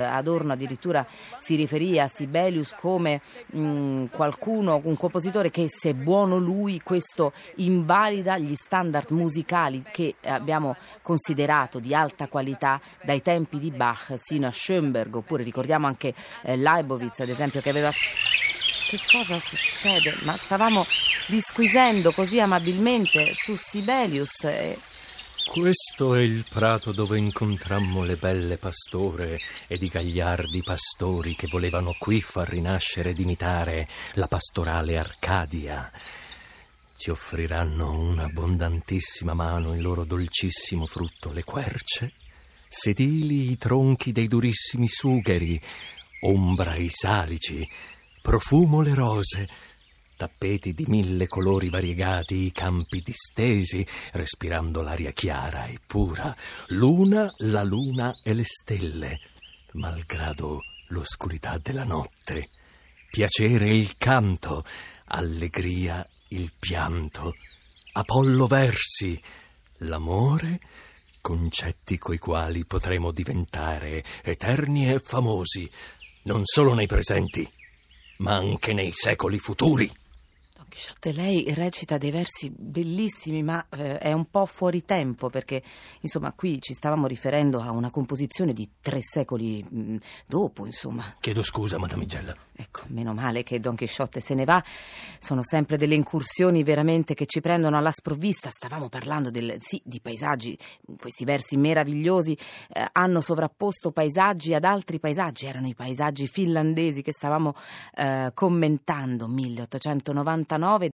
Adorno addirittura si riferì a Sibelius come mh, qualcuno, un compositore che se buono lui questo invalida gli standard musicali che abbiamo considerato di alta qualità dai tempi di Bach sino a Schoenberg oppure ricordiamo anche eh, Leibowitz ad esempio che aveva... Che cosa succede? Ma stavamo disquisendo così amabilmente su Sibelius e questo è il prato dove incontrammo le belle pastore ed i gagliardi pastori che volevano qui far rinascere ed imitare la pastorale Arcadia. Ci offriranno un'abbondantissima mano il loro dolcissimo frutto, le querce, sedili i tronchi dei durissimi sugheri, ombra i salici, profumo le rose, tappeti di mille colori variegati, i campi distesi, respirando l'aria chiara e pura, luna, la luna e le stelle, malgrado l'oscurità della notte, piacere il canto, allegria il pianto, Apollo versi, l'amore, concetti coi quali potremo diventare eterni e famosi, non solo nei presenti, ma anche nei secoli futuri. Chisciotte, lei recita dei versi bellissimi, ma eh, è un po' fuori tempo perché, insomma, qui ci stavamo riferendo a una composizione di tre secoli mh, mm, dopo, insomma. Chiedo scusa, Madame Igella. Ecco, meno male che Don Chisciotte se ne va. Sono sempre delle incursioni veramente che ci prendono alla sprovvista. Stavamo parlando del, sì, di paesaggi, questi versi meravigliosi eh, hanno sovrapposto paesaggi ad altri paesaggi, erano i paesaggi finlandesi che stavamo eh, commentando, 1899